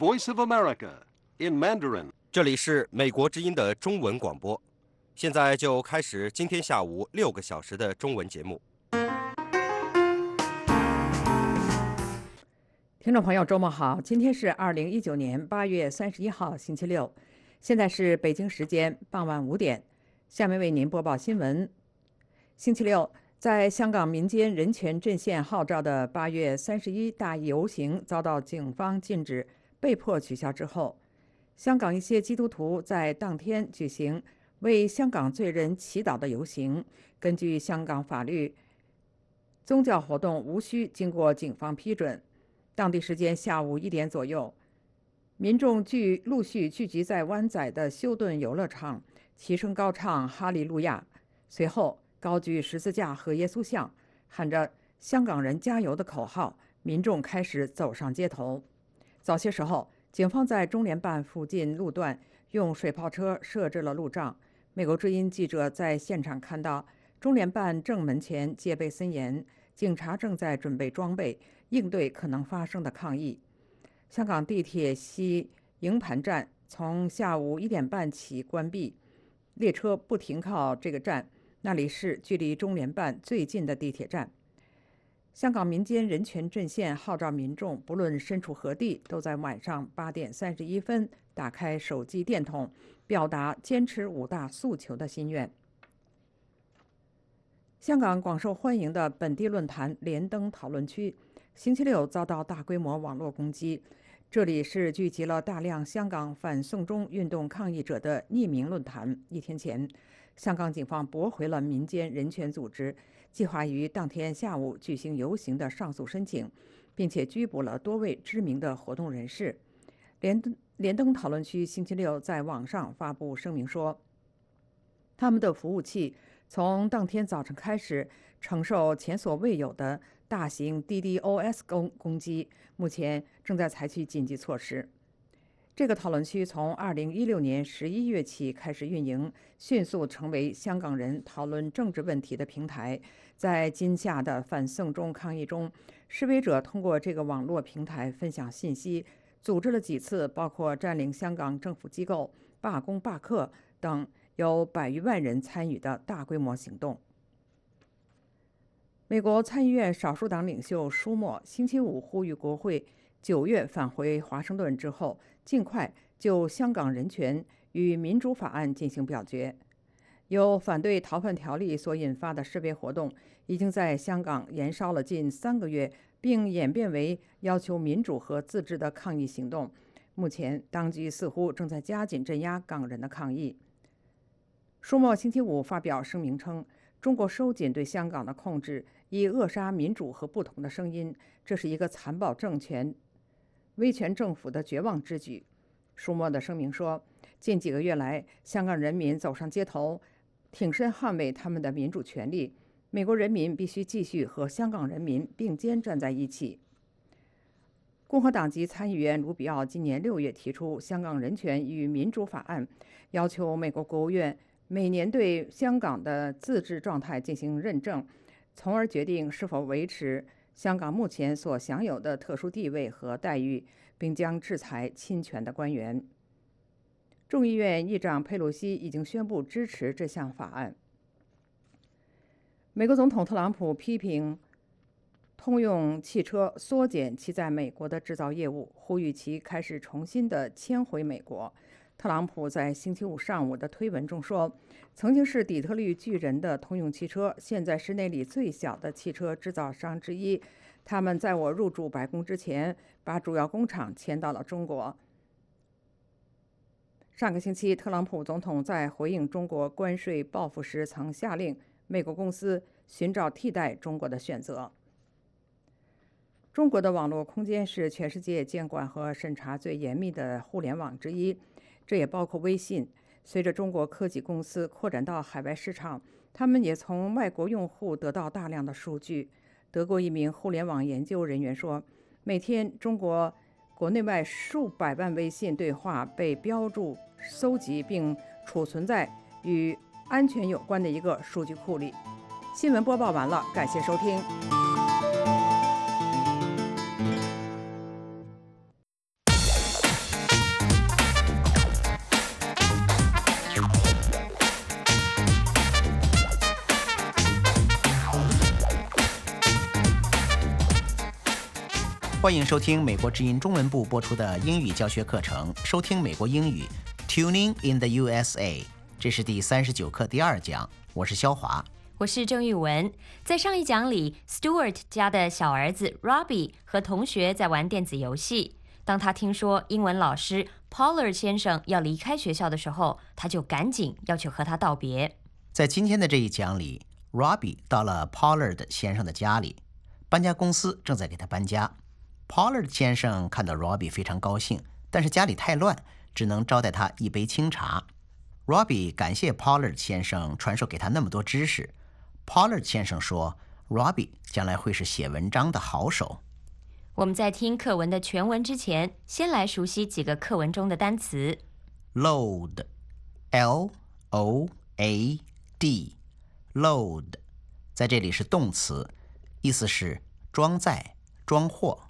Voice of America in Mandarin。这里是美国之音的中文广播，现在就开始今天下午六个小时的中文节目。听众朋友，周末好！今天是二零一九年八月三十一号，星期六，现在是北京时间傍晚五点。下面为您播报新闻。星期六，在香港民间人权阵线号召的八月三十一大游行遭到警方禁止，被迫取消之后，香港一些基督徒在当天举行为香港罪人祈祷的游行。根据香港法律，宗教活动无需经过警方批准。当地时间下午一点左右，民众聚陆续聚集在湾仔的休顿游乐场，齐声高唱“哈利路亚”，随后高举十字架和耶稣像，喊着“香港人加油”的口号，民众开始走上街头。早些时候，警方在中联办附近路段用水炮车设置了路障。美国之音记者在现场看到，中联办正门前戒备森严，警察正在准备装备。应对可能发生的抗议。香港地铁西营盘站从下午一点半起关闭，列车不停靠这个站，那里是距离中联办最近的地铁站。香港民间人权阵线号召民众，不论身处何地，都在晚上八点三十一分打开手机电筒，表达坚持五大诉求的心愿。香港广受欢迎的本地论坛连登讨论区。星期六遭到大规模网络攻击，这里是聚集了大量香港反送中运动抗议者的匿名论坛。一天前，香港警方驳回了民间人权组织计划于当天下午举行游行的上诉申请，并且拘捕了多位知名的活动人士。连登连登讨论区星期六在网上发布声明说，他们的服务器从当天早晨开始承受前所未有的。大型 DDoS 攻攻击目前正在采取紧急措施。这个讨论区从2016年11月起开始运营，迅速成为香港人讨论政治问题的平台。在今夏的反送中抗议中，示威者通过这个网络平台分享信息，组织了几次包括占领香港政府机构、罢工罢课等有百余万人参与的大规模行动。美国参议院少数党领袖舒默星期五呼吁国会九月返回华盛顿之后，尽快就香港人权与民主法案进行表决。由反对逃犯条例所引发的示威活动已经在香港延烧了近三个月，并演变为要求民主和自治的抗议行动。目前，当局似乎正在加紧镇压港人的抗议。舒默星期五发表声明称，中国收紧对香港的控制。以扼杀民主和不同的声音，这是一个残暴政权、威权政府的绝望之举。舒默的声明说：“近几个月来，香港人民走上街头，挺身捍卫他们的民主权利。美国人民必须继续和香港人民并肩站在一起。”共和党籍参议员卢比奥今年六月提出《香港人权与民主法案》，要求美国国务院每年对香港的自治状态进行认证。从而决定是否维持香港目前所享有的特殊地位和待遇，并将制裁侵权的官员。众议院议长佩洛西已经宣布支持这项法案。美国总统特朗普批评通用汽车缩减其在美国的制造业务，呼吁其开始重新的迁回美国。特朗普在星期五上午的推文中说：“曾经是底特律巨人的通用汽车，现在是那里最小的汽车制造商之一。他们在我入驻白宫之前，把主要工厂迁到了中国。”上个星期，特朗普总统在回应中国关税报复时，曾下令美国公司寻找替代中国的选择。中国的网络空间是全世界监管和审查最严密的互联网之一。这也包括微信。随着中国科技公司扩展到海外市场，他们也从外国用户得到大量的数据。德国一名互联网研究人员说，每天中国国内外数百万微信对话被标注、搜集并储存在与安全有关的一个数据库里。新闻播报完了，感谢收听。欢迎收听美国之音中文部播出的英语教学课程。收听美国英语，Tuning in the USA。这是第三十九课第二讲。我是肖华，我是郑玉文。在上一讲里，Stuart 家的小儿子 Robbie 和同学在玩电子游戏。当他听说英文老师 Pollard 先生要离开学校的时候，他就赶紧要去和他道别。在今天的这一讲里，Robbie 到了 Pollard 先生的家里，搬家公司正在给他搬家。Pollard 先生看到 Robbie 非常高兴，但是家里太乱，只能招待他一杯清茶。Robbie 感谢 Pollard 先生传授给他那么多知识。Pollard 先生说，Robbie 将来会是写文章的好手。我们在听课文的全文之前，先来熟悉几个课文中的单词。Load，L-O-A-D，Load，在这里是动词，意思是装载、装货。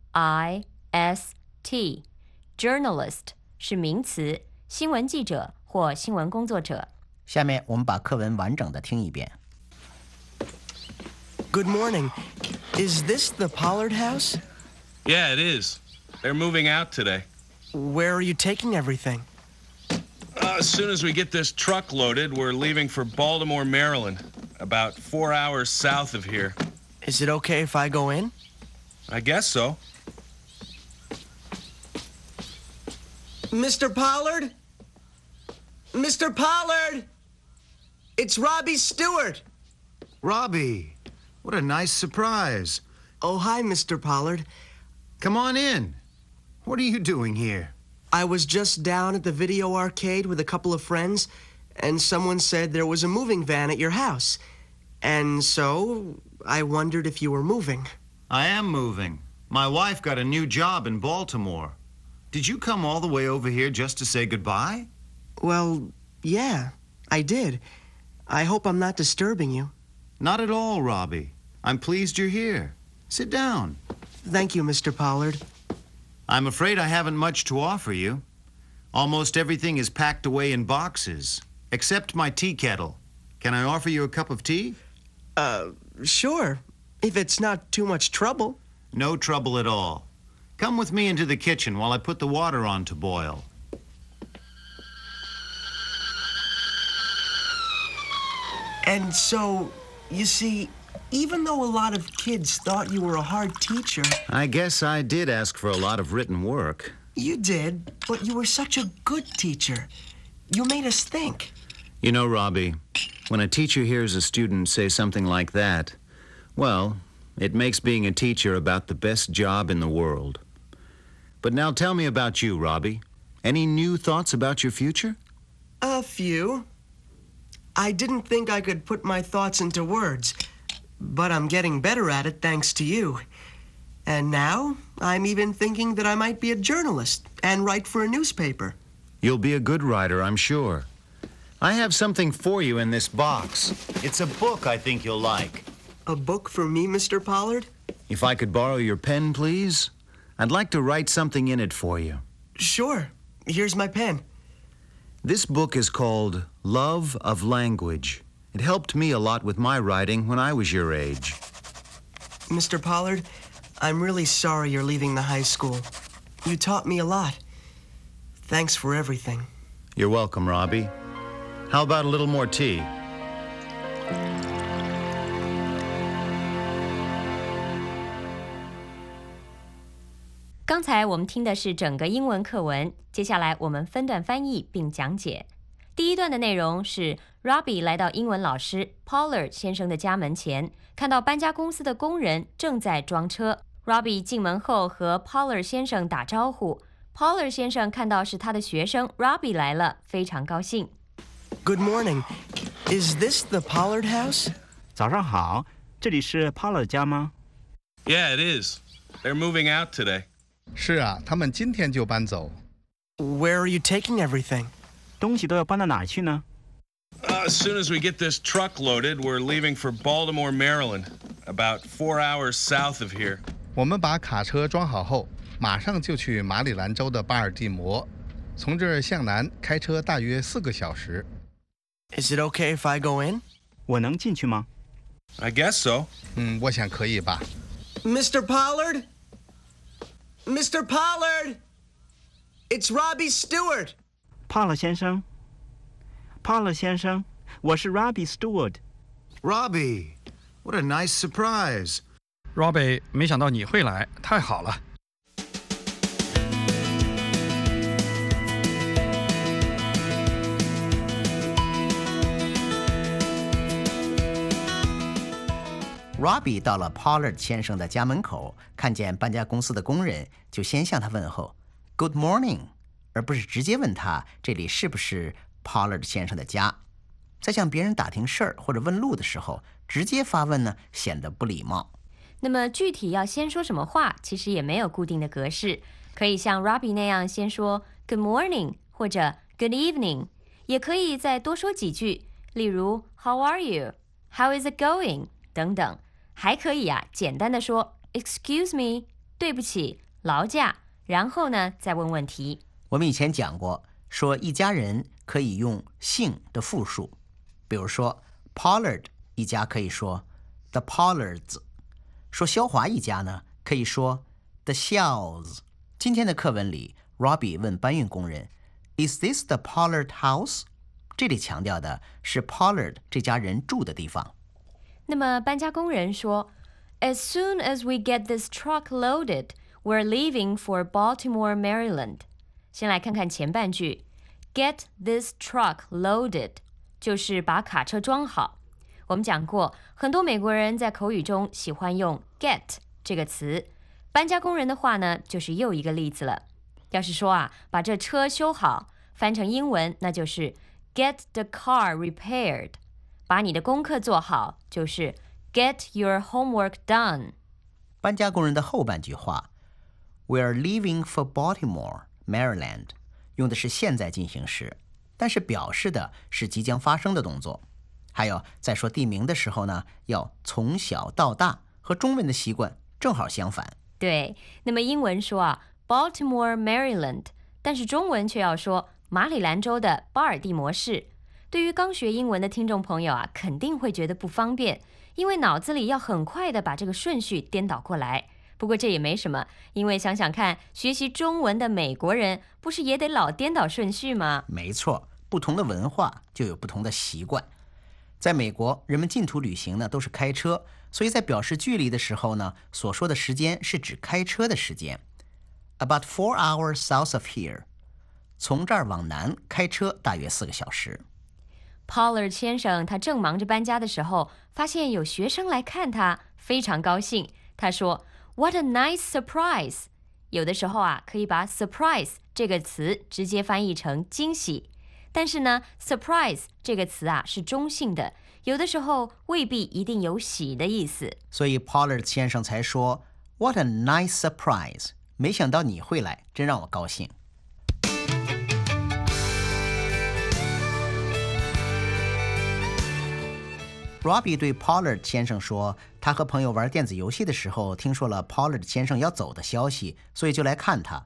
Journalist，J-O-U-R-N-A-L-I-S-T，Journalist 是名词，新闻记者或新闻工作者。下面我们把课文完整的听一遍。 Good morning. Is this the Pollard house? Yeah, it is. They're moving out today. Where are you taking everything? Uh, as soon as we get this truck loaded, we're leaving for Baltimore, Maryland, about four hours south of here. Is it okay if I go in? I guess so. Mr. Pollard? Mr. Pollard! It's Robbie Stewart. Robbie, what a nice surprise. Oh, hi, Mr. Pollard. Come on in. What are you doing here? I was just down at the video arcade with a couple of friends, and someone said there was a moving van at your house. And so I wondered if you were moving. I am moving. My wife got a new job in Baltimore. Did you come all the way over here just to say goodbye? Well, yeah, I did. I hope I'm not disturbing you. Not at all, Robbie. I'm pleased you're here. Sit down. Thank you, Mr. Pollard. I'm afraid I haven't much to offer you. Almost everything is packed away in boxes, except my tea kettle. Can I offer you a cup of tea? Uh, sure, if it's not too much trouble. No trouble at all. Come with me into the kitchen while I put the water on to boil. And so, you see, even though a lot of kids thought you were a hard teacher, I guess I did ask for a lot of written work. you did, but you were such a good teacher. You made us think. You know, Robbie, when a teacher hears a student say something like that, well, it makes being a teacher about the best job in the world. But now tell me about you, Robbie. Any new thoughts about your future? A few. I didn't think I could put my thoughts into words, but I'm getting better at it thanks to you. And now, I'm even thinking that I might be a journalist and write for a newspaper. You'll be a good writer, I'm sure. I have something for you in this box. It's a book I think you'll like. A book for me, Mr. Pollard? If I could borrow your pen, please? I'd like to write something in it for you. Sure. Here's my pen. This book is called Love of Language. It helped me a lot with my writing when I was your age. Mr. Pollard, I'm really sorry you're leaving the high school. You taught me a lot. Thanks for everything. You're welcome, Robbie. How about a little more tea? 刚才我们听的是整个英文课文，接下来我们分段翻译并讲解。第一段的内容是 Robbie 来到英文老师 Pollard 先生的家门前，看到搬家公司的工人正在装车。Robbie 进门后和 Pollard 先生打招呼，Pollard 先生看到是他的学生 Robbie 来了，非常高兴。 Good morning. Is this the Pollard house? 早上好，这里是 Pollard 家吗？ Yeah, it is. They're moving out today. 是啊，他们今天就搬走。 Where are you taking everything? 东西都要搬到哪儿去呢？ Uh, as soon as we get this truck loaded, we're leaving for Baltimore, Maryland, about four hours south of here. 我们把卡车装好后，马上就去马里兰州的巴尔的摩，从这儿向南开车大约四个小时。 Is it okay if I go in? 我能进去吗？ I guess so. 嗯，我想可以吧。 Mr. Pollard? Mr. Pollard! It's Robbie Stewart. 帕勒先生，帕勒先生，我是 Robbie Stewart。 Robbie, what a nice surprise. Robbie，没想到你会来，太好了。 Robbie 到了 Pollard 先生的家门口，看见搬家公司的工人，就先向他问候 “Good morning”，而不是直接问他这里是不是 Pollard 先生的家。在向别人打听事儿或者问路的时候，直接发问呢，显得不礼貌。那么具体要先说什么话，其实也没有固定的格式，可以像 Robbie 那样先说 Good morning 或者 Good evening，也可以再多说几句，例如 How are you? How is it going? 等等。还可以啊，简单的说 Excuse me，对不起，劳驾，然后呢再问问题。我们以前讲过，说一家人可以用姓的复数，比如说 Pollard 一家可以说 The Pollards，说肖华一家呢可以说 The Shells。今天的课文里，Robbie 问搬运工人：“Is this the Pollard house？” 这里强调的是 Pollard 这家人住的地方。那么搬家工人说：“As soon as we get this truck loaded, we're leaving for Baltimore, Maryland。”先来看看前半句，“get this truck loaded” 就是把卡车装好。我们讲过，很多美国人在口语中喜欢用 “get” 这个词。搬家工人的话呢，就是又一个例子了。要是说啊，把这车修好，翻成英文那就是 “get the car repaired”。 把你的功课做好，就是 get your homework done。搬家工人的后半句话，We're leaving for Baltimore, Maryland，用的是现在进行时，但是表示的是即将发生的动作。还有，在说地名的时候呢，要从小到大，和中文的习惯正好相反。对，那么英文说啊，Baltimore, Maryland，但是中文却要说马里兰州的巴尔的摩市。对于刚学英文的听众朋友啊，肯定会觉得不方便，因为脑子里要很快的把这个顺序颠倒过来。不过这也没什么，因为想想看，学习中文的美国人不是也得老颠倒顺序吗？没错，不同的文化就有不同的习惯。在美国，人们近途旅行呢都是开车，所以在表示距离的时候呢，所说的时间是指开车的时间。About four hours south of here，从这儿往南开车大约四个小时。Pollard 先生他正忙着搬家的时候，发现有学生来看他，非常高兴。他说：“What a nice surprise！” 有的时候啊，可以把 “surprise” 这个词直接翻译成惊喜。但是呢，“surprise” 这个词啊是中性的，有的时候未必一定有喜的意思。所以 Pollard 先生才说：“What a nice surprise！” 没想到你会来，真让我高兴。Robbie 对 Pollard 先生说：“他和朋友玩电子游戏的时候，听说了 Pollard 先生要走的消息，所以就来看他。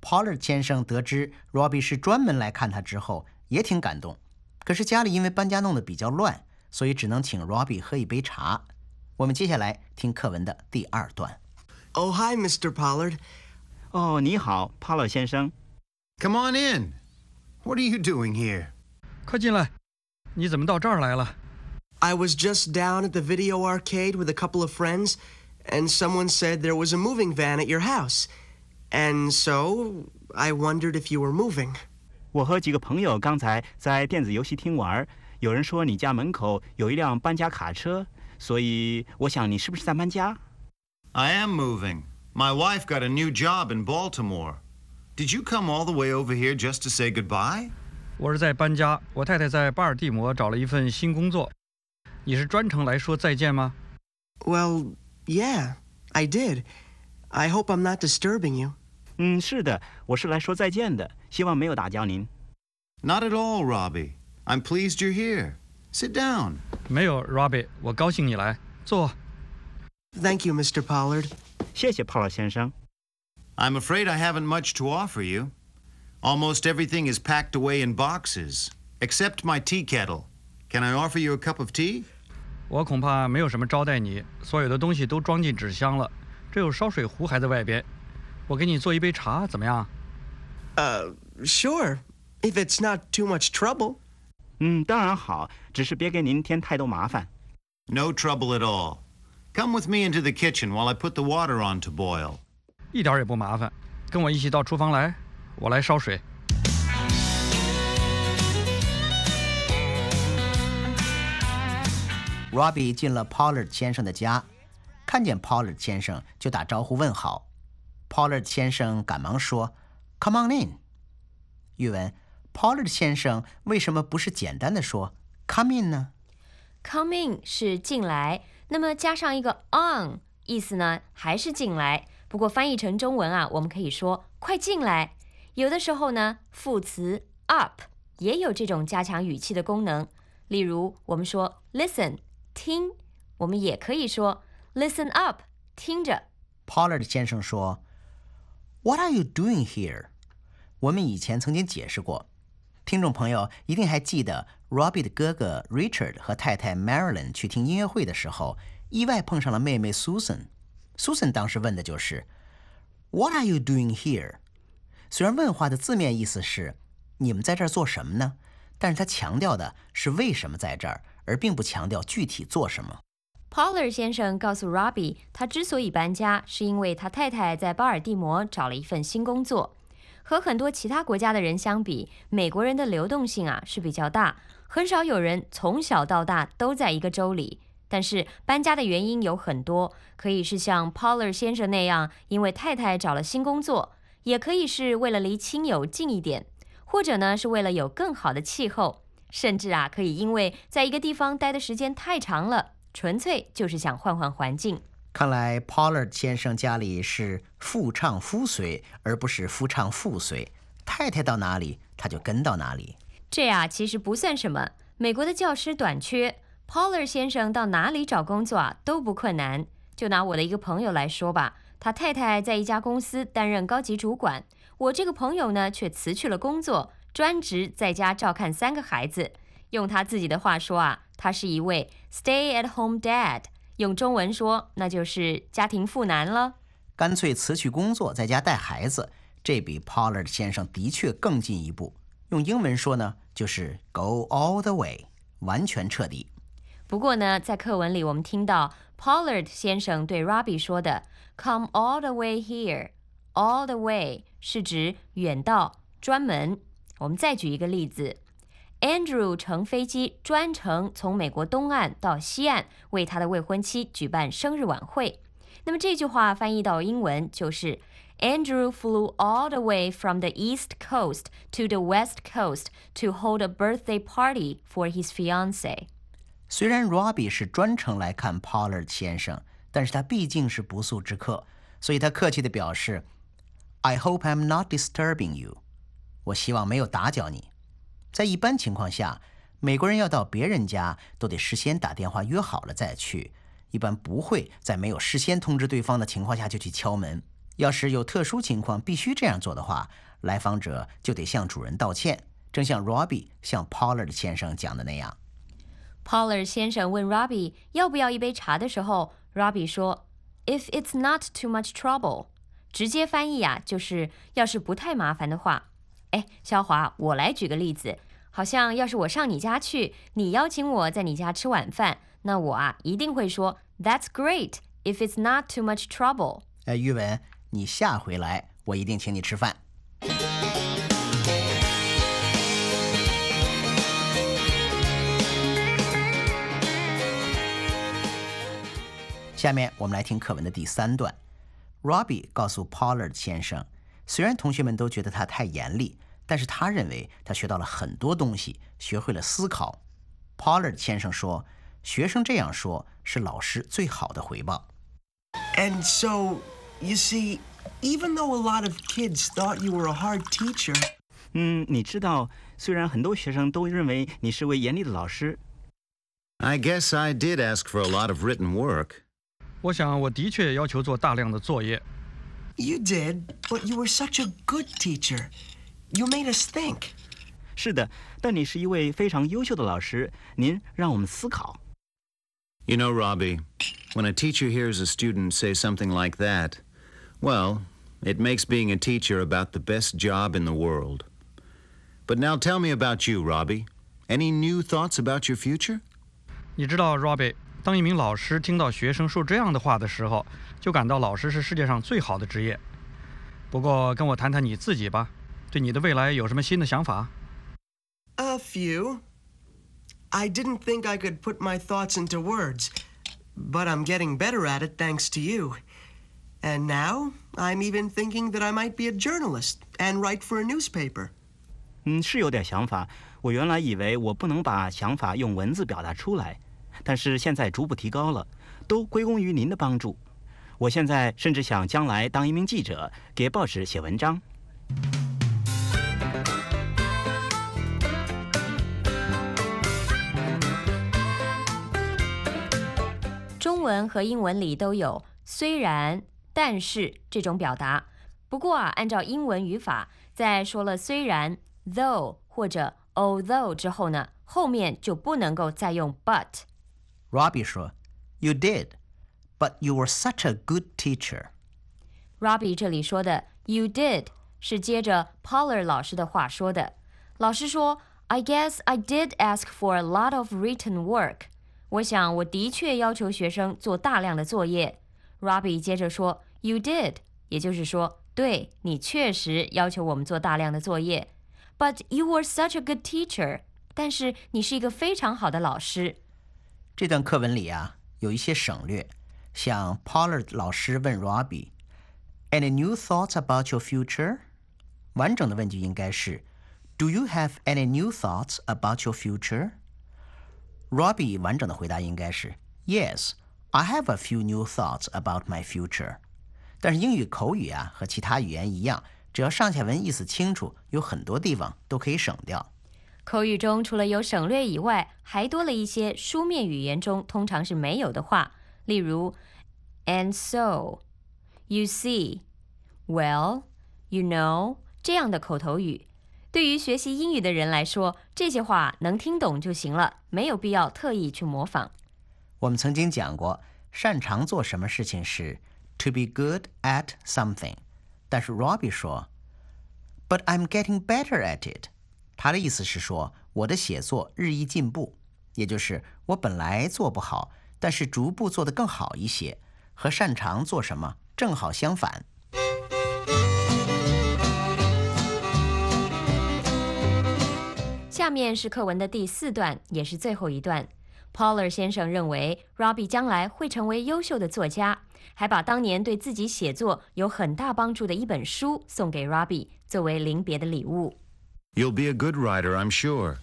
”Pollard 先生得知 Robbie 是专门来看他之后，也挺感动。可是家里因为搬家弄得比较乱，所以只能请 Robbie 喝一杯茶。我们接下来听课文的第二段。Oh, hi, Mr. Pollard. 哦，你好，帕勒先生。Come on in. What are you doing here? 快进来！你怎么到这儿来了？I was just down at the video arcade with a couple of friends, and someone said there was a moving van at your house. And so I wondered if you were moving. 我和几个朋友刚才在电子游戏厅玩，有人说你家门口有一辆搬家卡车，所以我想你是不是在搬家？ I am moving. My wife got a new job in Baltimore. Did you come all the way over here just to say goodbye? 我是在搬家，我太太在巴尔的摩找了一份新工作。 你是专程来说再见吗？ Well, yeah, I did. I hope I'm not disturbing you. 嗯，是的，我是来说再见的，希望没有打搅您。 Not at all, Robbie. I'm pleased you're here. Sit down. 没有，Robbie，我高兴你来，坐。 Thank you, Mr. Pollard. 谢谢 Paul 先生。 I'm afraid I haven't much to offer you. Almost everything is packed away in boxes, except my tea kettle. Can I offer you a cup of tea? 我恐怕没有什么招待你，所有的东西都装进纸箱了，只有烧水壶还在外边。我给你做一杯茶，怎么样？ Uh, sure. If it's not too much trouble. 嗯，当然好，只是别给您添太多麻烦。 No trouble at all. Come with me into the kitchen while I put the water on to boil. 一点儿也不麻烦，跟我一起到厨房来，我来烧水。 Robbie 进了 Pollard 先生的家，看见 Pollard 先生就打招呼问好。Pollard 先生赶忙说：“Come on in。”玉文，Pollard 先生为什么不是简单的说 “come in” 呢？Come in 是进来，那么加上一个 on，意思呢还是进来。不过翻译成中文啊，我们可以说“快进来”。有的时候呢，副词 up 也有这种加强语气的功能。例如，我们说 listen 听，我们也可以说 listen up 听着。Pollard 先生说：“What are you doing here？” 我们以前曾经解释过，听众朋友一定还记得，Robbie 的哥哥 Richard 和太太 Marilyn 去听音乐会的时候，意外碰上了妹妹 Susan。Susan 当时问的就是：“What are you doing here？” 虽然问话的字面意思是“你们在这儿做什么呢”，但是他强调的是为什么在这儿，而并不强调具体做什么。Pollard 先生告诉 Robbie，他之所以搬家，是因为他太太在巴尔的摩找了一份新工作。和很多其他国家的人相比，美国人的流动性啊是比较大，很少有人从小到大都在一个州里。但是搬家的原因有很多，可以是像 Pollard 先生那样，因为太太找了新工作，也可以是为了离亲友近一点，或者呢是为了有更好的气候，甚至啊可以因为在一个地方待的时间太长了。纯粹就是想换换环境。看来 Pollard 先生家里是夫唱夫随，而不是夫唱妇随。太太到哪里，他就跟到哪里。这啊，其实不算什么。美国的教师短缺，Pollard 先生到哪里找工作啊都不困难。就拿我的一个朋友来说吧，他太太在一家公司担任高级主管，我这个朋友呢却辞去了工作，专职在家照看三个孩子。用他自己的话说啊，他是一位 stay-at-home dad。用中文说，那就是家庭妇男了。干脆辞去工作，在家带孩子，这比 Pollard 先生的确更进一步。用英文说呢，就是 go all the way，完全彻底。不过呢，在课文里我们听到 Pollard 先生对 Robbie 说的 “come all the way here”，all the way 是指远到、专门。我们再举一个例子。Andrew 乘飞机专程从美国东岸到西岸，为他的未婚妻举办生日晚会。那么这句话翻译到英文就是：Andrew flew all the way from the East Coast to the West Coast to hold a birthday party for his fiancée。虽然 Robbie 是专程来看 Pollard 先生，但是他毕竟是不速之客，所以他客气地表示：“I hope I'm not disturbing you。” ”我希望没有打搅你。在一般情况下，美国人要到别人家都得事先打电话约好了再去，一般不会在没有事先通知对方的情况下就去敲门。要是有特殊情况必须这样做的话，来访者就得向主人道歉，正像 Robbie 向 Pollard 先生讲的那样。Pollard 先生问 Robbie 要不要一杯茶的时候，Robbie 说：“If it's not too much trouble。”直接翻译啊，就是要是不太麻烦的话。哎，肖华，我来举个例子，好像要是我上你家去，你邀请我在你家吃晚饭，那我啊一定会说 That's great if it's not too much trouble。哎，玉文，你下回来我一定请你吃饭。下面我们来听课文的第三段。Robbie 告诉 Pollard 先生，虽然同学们都觉得他太严厉，但是他认为他学到了很多东西，学会了思考。Pollard 先生说：“学生这样说是老师最好的回报。” And so, You see, even though a lot of kids thought you were a hard teacher, 嗯，你知道，虽然很多学生都认为你是位严厉的老师，I guess I did ask for a lot of written work. 我想我的确要求做大量的作业。you did, but you were such a good teacher. You made us think. 是的，但你是一位非常优秀的老师，您让我们思考。 You know, Robbie, when a teacher hears a student say something like that, well, it makes being a teacher about the best job in the world. But now tell me about you, Robbie. Any new thoughts about your future? 你知道，Robbie，当一名老师听到学生说这样的话的时候， 就感到老师是世界上最好的职业。不过，跟我谈谈你自己吧，对你的未来有什么新的想法？ A few. I didn't think I could put my thoughts into words, but I'm getting better at it thanks to you. And now I'm even thinking that I might be a journalist and write for a newspaper. 嗯，是有点想法。我原来以为我不能把想法用文字表达出来，但是现在逐步提高了，都归功于您的帮助。 我现在甚至想将来当一名记者，给报纸写文章。中文和英文里都有“虽然”“但是”这种表达。不过啊，按照英文语法，在说了“虽然 ”（though） 或者 “although” 之后呢，后面就不能够再用 “but”。Robbie 说：“You did, but you were such a good teacher.” Robbie 这里说的 “you did” 是接着 Pollard 老师的话说的。老师说：“I guess I did ask for a lot of written work。”我想我的确要求学生做大量的作业。Robbie 接着说：“You did”，也就是说，对你确实要求我们做大量的作业。But you were such a good teacher。但是你是一个非常好的老师。这段课文里啊，有一些省略， 像 Pollard 老师问 Robbie：“Any new thoughts about your future？” 完整的问句应该是：“Do you have any new thoughts about your future？” Robbie 完整的回答应该是：“Yes, I have a few new thoughts about my future。”但是英语口语啊和其他语言一样，只要上下文意思清楚，有很多地方都可以省掉。口语中除了有省略以外，还多了一些书面语言中通常是没有的话，例如 “and so”、“you see”、“well”、“you know” 这样的口头语。对于学习英语的人来说，这些话能听懂就行了，没有必要特意去模仿。我们曾经讲过，擅长做什么事情是 to be good at something，但是 Robbie 说，But I'm getting better at it。他的意思是说，我的写作日益进步，也就是我本来做不好，但是逐步做得更好一些，和擅长做什么正好相反。下面是课文的第四段，也是最后一段。Pollard 先生认为 Robbie 将来会成为优秀的作家，还把当年对自己写作有很大帮助的一本书送给 Robbie 作为临别的礼物。You'll be a good writer, I'm sure.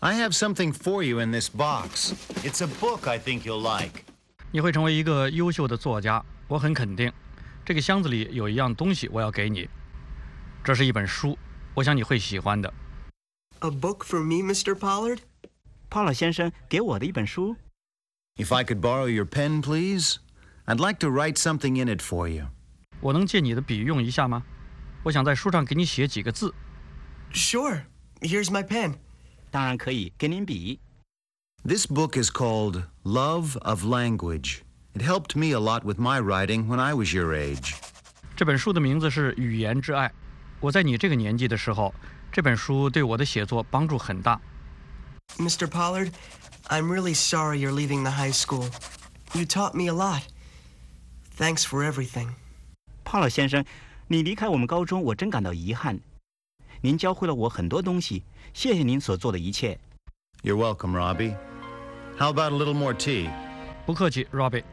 I have something for you in this box. It's a book I think you'll like. 你会成为一个优秀的作家，我很肯定。这个箱子里有一样东西，我要给你。这是一本书，我想你会喜欢的。 A book for me, Mr. Pollard? Pollard 先生给我的一本书。 If I could borrow your pen, please? I'd like to write something in it for you. 我能借你的笔用一下吗？我想在书上给你写几个字。 Sure. Here's my pen. 当然可以，给您笔。 This book is called Love of Language. It helped me a lot with my writing when I was your age. 这本书的名字是《语言之爱》。我在你这个年纪的时候，这本书对我的写作帮助很大。 Mr. Pollard, I'm really sorry you're leaving the high school. You taught me a lot. Thanks for everything. Pollard 先生，你离开我们高中，我真感到遗憾。 您教会了我很多东西，谢谢您所做的一切。You're welcome, Robbie. How about a little more tea? 不客气，Robbie。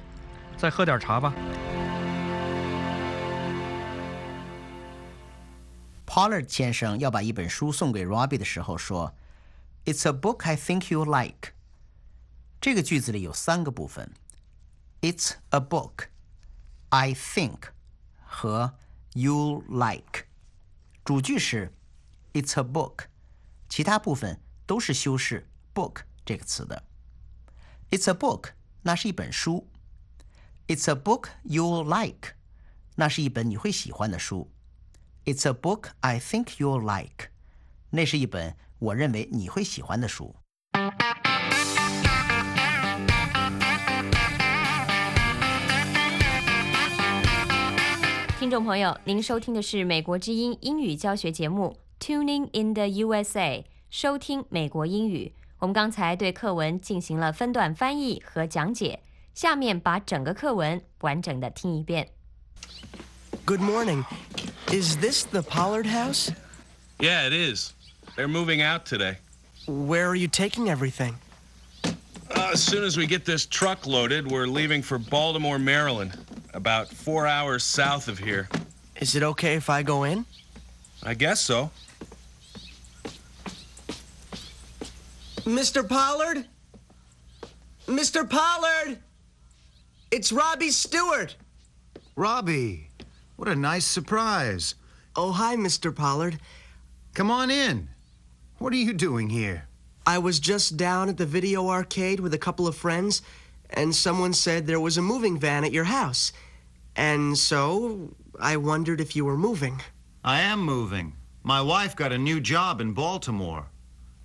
再喝点茶吧。Pollard 先生要把一本书送给 Robbie 的时候说：“It's a book I think you like。”这个句子里有三个部分：It's a book, I think 和 you like。主句是 It's a book，其他部分都是修饰 book 这个词的。It's a book，那是一本书。It's a book you'll like，那是一本你会喜欢的书。It's a book I think you'll like，那是一本我认为你会喜欢的书。听众朋友，您收听的是美国之音英语教学节目《Tuning in the USA》，收听美国英语。我们刚才对课文进行了分段翻译和讲解，下面把整个课文完整的听一遍。 Good morning. Is this the Pollard house? Yeah, it is. They're moving out today. Where are you taking everything? Uh, as soon as we get this truck loaded, we're leaving for Baltimore, Maryland, about four hours south of here. Is it okay if I go in? I guess so. Mr. Pollard? Mr. Pollard! It's Robbie Stewart. Robbie, what a nice surprise. Oh, hi, Mr. Pollard. Come on in. What are you doing here? I was just down at the video arcade with a couple of friends, and someone said there was a moving van at your house. And so I wondered if you were moving. I am moving. My wife got a new job in Baltimore.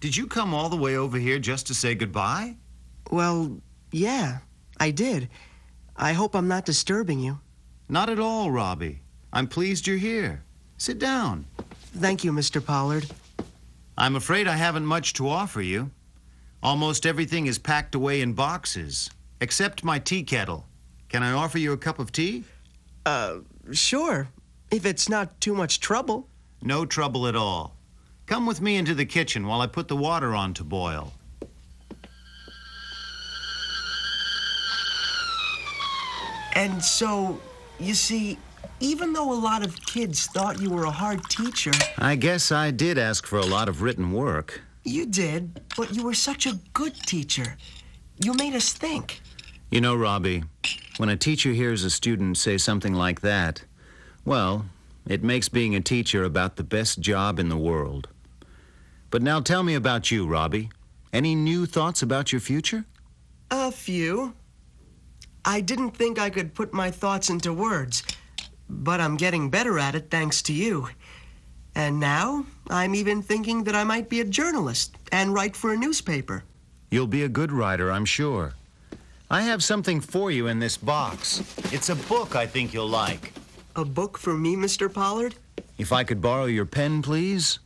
Did you come all the way over here just to say goodbye? Well, yeah, I did. I hope I'm not disturbing you. Not at all, Robbie. I'm pleased you're here. Sit down. Thank you, Mr. Pollard. I'm afraid I haven't much to offer you. Almost everything is packed away in boxes, except my tea kettle. Can I offer you a cup of tea? Uh, sure, if it's not too much trouble. No trouble at all. Come with me into the kitchen while I put the water on to boil. And so, you see, even though a lot of kids thought you were a hard teacher, I guess I did ask for a lot of written work. you did, but you were such a good teacher. You made us think. You know, Robbie, when a teacher hears a student say something like that, well, it makes being a teacher about the best job in the world. But now tell me about you, Robbie. Any new thoughts about your future? A few. I didn't think I could put my thoughts into words, but I'm getting better at it thanks to you. And now I'm even thinking that I might be a journalist and write for a newspaper. You'll be a good writer, I'm sure. I have something for you in this box. It's a book I think you'll like. A book for me, Mr. Pollard? If I could borrow your pen, please?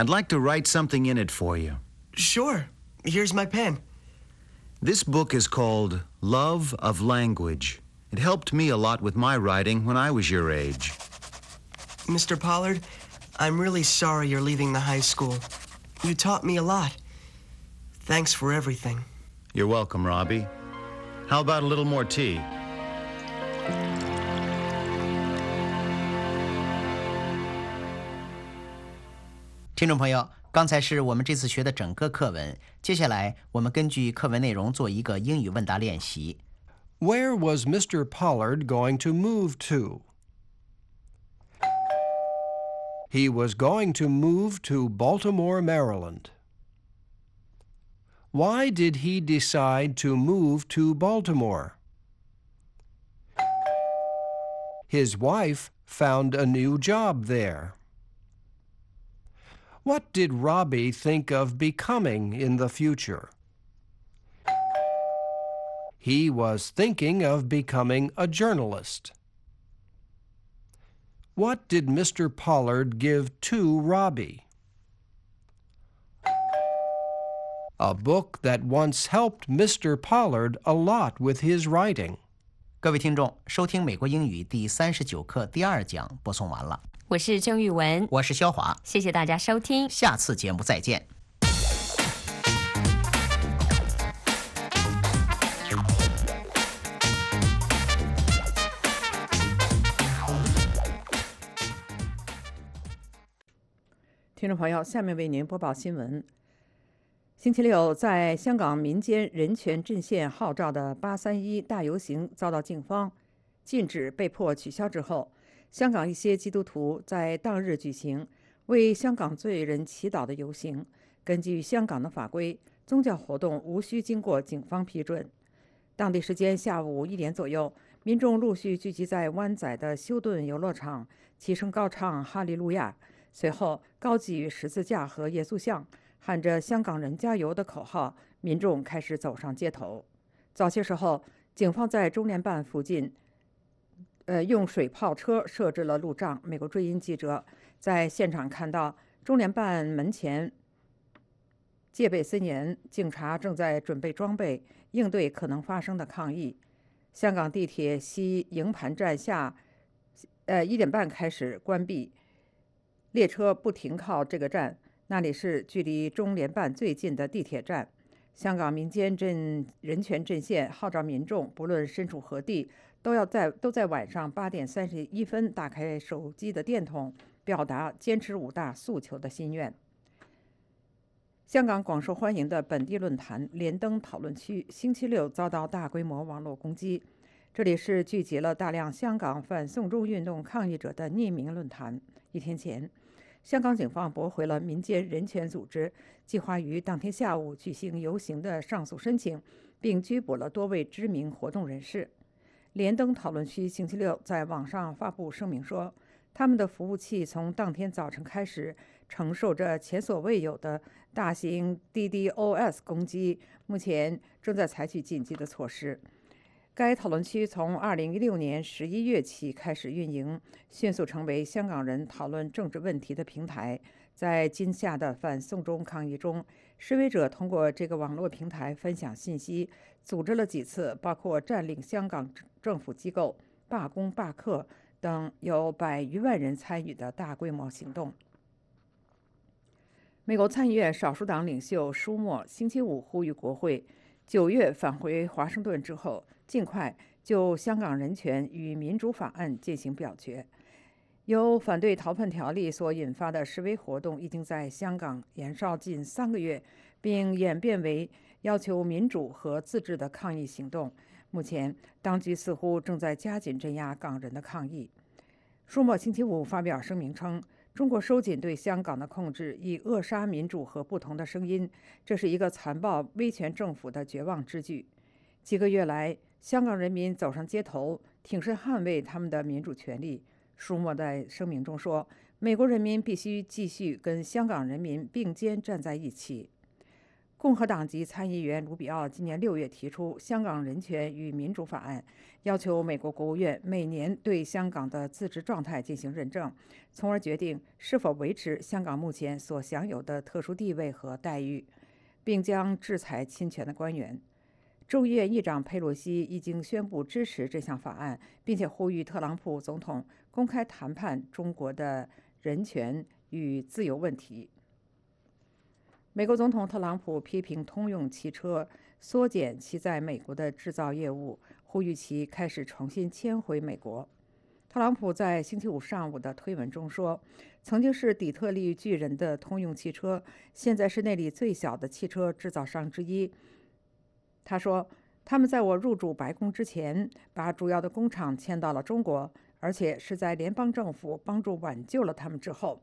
I'd like to write something in it for you. Sure. Here's my pen. This book is called Love of Language. It helped me a lot with my writing when I was your age. Mr. Pollard, I'm really sorry you're leaving the high school. You taught me a lot. Thanks for everything. You're welcome, Robbie. How about a little more tea? 听众朋友，刚才是我们这次学的整个课文，接下来我们根据课文内容做一个英语问答练习。 Where was Mr. Pollard going to move to? He was going to move to Baltimore, Maryland. Why did he decide to move to Baltimore? His wife found a new job there. What did Robbie think of becoming in the future? He was thinking of becoming a journalist. What did Mr. Pollard give to Robbie? A book that once helped Mr. Pollard a lot with his writing. 各位听众，收听美国英语第三十九课第二讲播送完了， 我是郑玉文，我是肖华，谢谢大家收听。下次节目再见。听众朋友，下面为您播报新闻。星期六，在香港民间人权阵线号召的“八三一”大游行遭到警方禁止，被迫取消之后，香港一些基督徒在当日举行为香港罪人祈祷的游行。根据香港的法规，宗教活动无需经过警方批准。当地时间下午一点左右，民众陆续聚集在湾仔的休顿游乐场，齐声高唱“哈利路亚”，随后高举十字架和耶稣像，喊着“香港人加油”的口号，民众开始走上街头。早些时候，警方在中联办附近，呃，用水炮车设置了路障。美国驻英记者在现场看到中联办门前戒备森严，警察正在准备装备，应对可能发生的抗议。香港地铁西营盘站下，呃，一点半开始关闭，列车不停靠这个站，那里是距离中联办最近的地铁站。香港民间阵人权阵线号召民众，不论身处何地，都要在都在晚上八点三十一分打开手机的电筒，表达坚持五大诉求的心愿。香港广受欢迎的本地论坛连登讨论区星期六遭到大规模网络攻击。这里是聚集了大量香港反送中运动抗议者的匿名论坛。一天前，香港警方驳回了民间人权组织计划于当天下午举行游行的上诉申请，并拘捕了多位知名活动人士。连登讨论区星期六在网上发布声明说，他们的服务器从当天早晨开始承受着前所未有的大型 DDoS 攻击，目前正在采取紧急的措施。该讨论区从2016年11月起开始运营，迅速成为香港人讨论政治问题的平台。在今夏的反送中抗议中，示威者通过这个网络平台分享信息，组织了几次包括占领香港政府机构、罢工罢课等有百余万人参与的大规模行动。美国参议院少数党领袖舒默星期五呼吁国会，九月返回华盛顿之后。尽快就香港人权与民主法案进行表决。由反对逃犯条例所引发的示威活动已经在香港延烧近三个月，并演变为要求民主和自治的抗议行动。目前，当局似乎正在加紧镇压港人的抗议。舒默星期五发表声明称，中国收紧对香港的控制，以扼杀民主和不同的声音，这是一个残暴威权政府的绝望之举。几个月来，香港人民走上街头，挺身捍卫他们的民主权利。舒默在声明中说：“美国人民必须继续跟香港人民并肩站在一起。”共和党籍参议员卢比奥今年六月提出《香港人权与民主法案》，要求美国国务院每年对香港的自治状态进行认证，从而决定是否维持香港目前所享有的特殊地位和待遇，并将制裁侵权的官员。众议院议长佩洛西已经宣布支持这项法案，并且呼吁特朗普总统公开谈判中国的人权与自由问题。美国总统特朗普批评通用汽车缩减其在美国的制造业务，呼吁其开始重新迁回美国。特朗普在星期五上午的推文中说：“曾经是底特律巨人的通用汽车，现在是那里最小的汽车制造商之一。”他说：“他们在我入主白宫之前，把主要的工厂迁到了中国，而且是在联邦政府帮助挽救了他们之后。”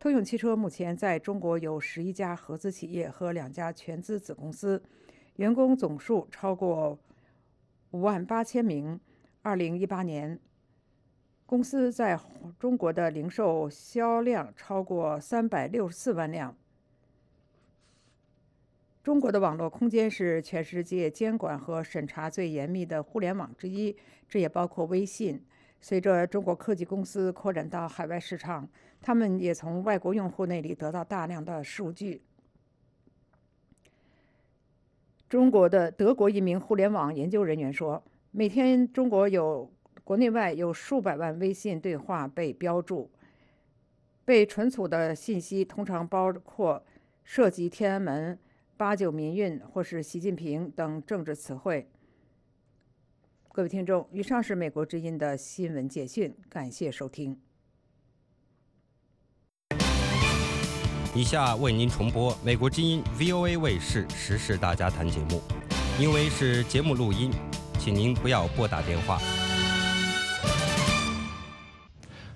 通用汽车目前在中国有十一家合资企业和两家全资子公司，员工总数超过五万八千名。二零一八年，公司在中国的零售销量超过三百六十四万辆。中国的网络空间是全世界监管和审查最严密的互联网之一，这也包括微信。随着中国科技公司扩展到海外市场，他们也从外国用户那里得到大量的数据。中国的德国一名互联网研究人员说，每天中国有国内外有数百万微信对话被标注，被存储的信息通常包括涉及天安门。八九民运或是习近平等政治词汇。各位听众，以上是美国之音的新闻简讯，感谢收听。以下为您重播美国之音 VOA 卫视时事大家谈节目，因为是节目录音，请您不要拨打电话。